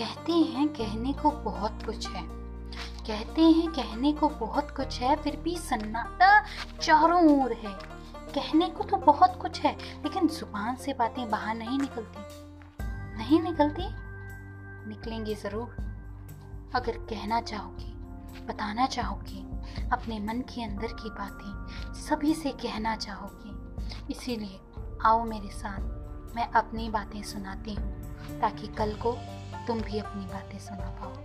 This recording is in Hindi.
कहते हैं, कहने को बहुत कुछ है। कहते हैं, कहने को बहुत कुछ है, फिर भी सन्नाटा चारों ओर है। कहने को तो बहुत कुछ है, लेकिन ज़ुबान से बातें बाहर नहीं निकलती। नहीं निकलती? निकलेंगी ज़रूर। अगर कहना चाहोगी, बताना चाहोगी, अपने मन के अंदर की बातें सभी से कहना चाहोगी, इसीलिए आओ मेरे साथ, मैं अपनी बातें सुनाती हूँ, ताकि कल को तुम भी अपनी बातें सुना पाओ।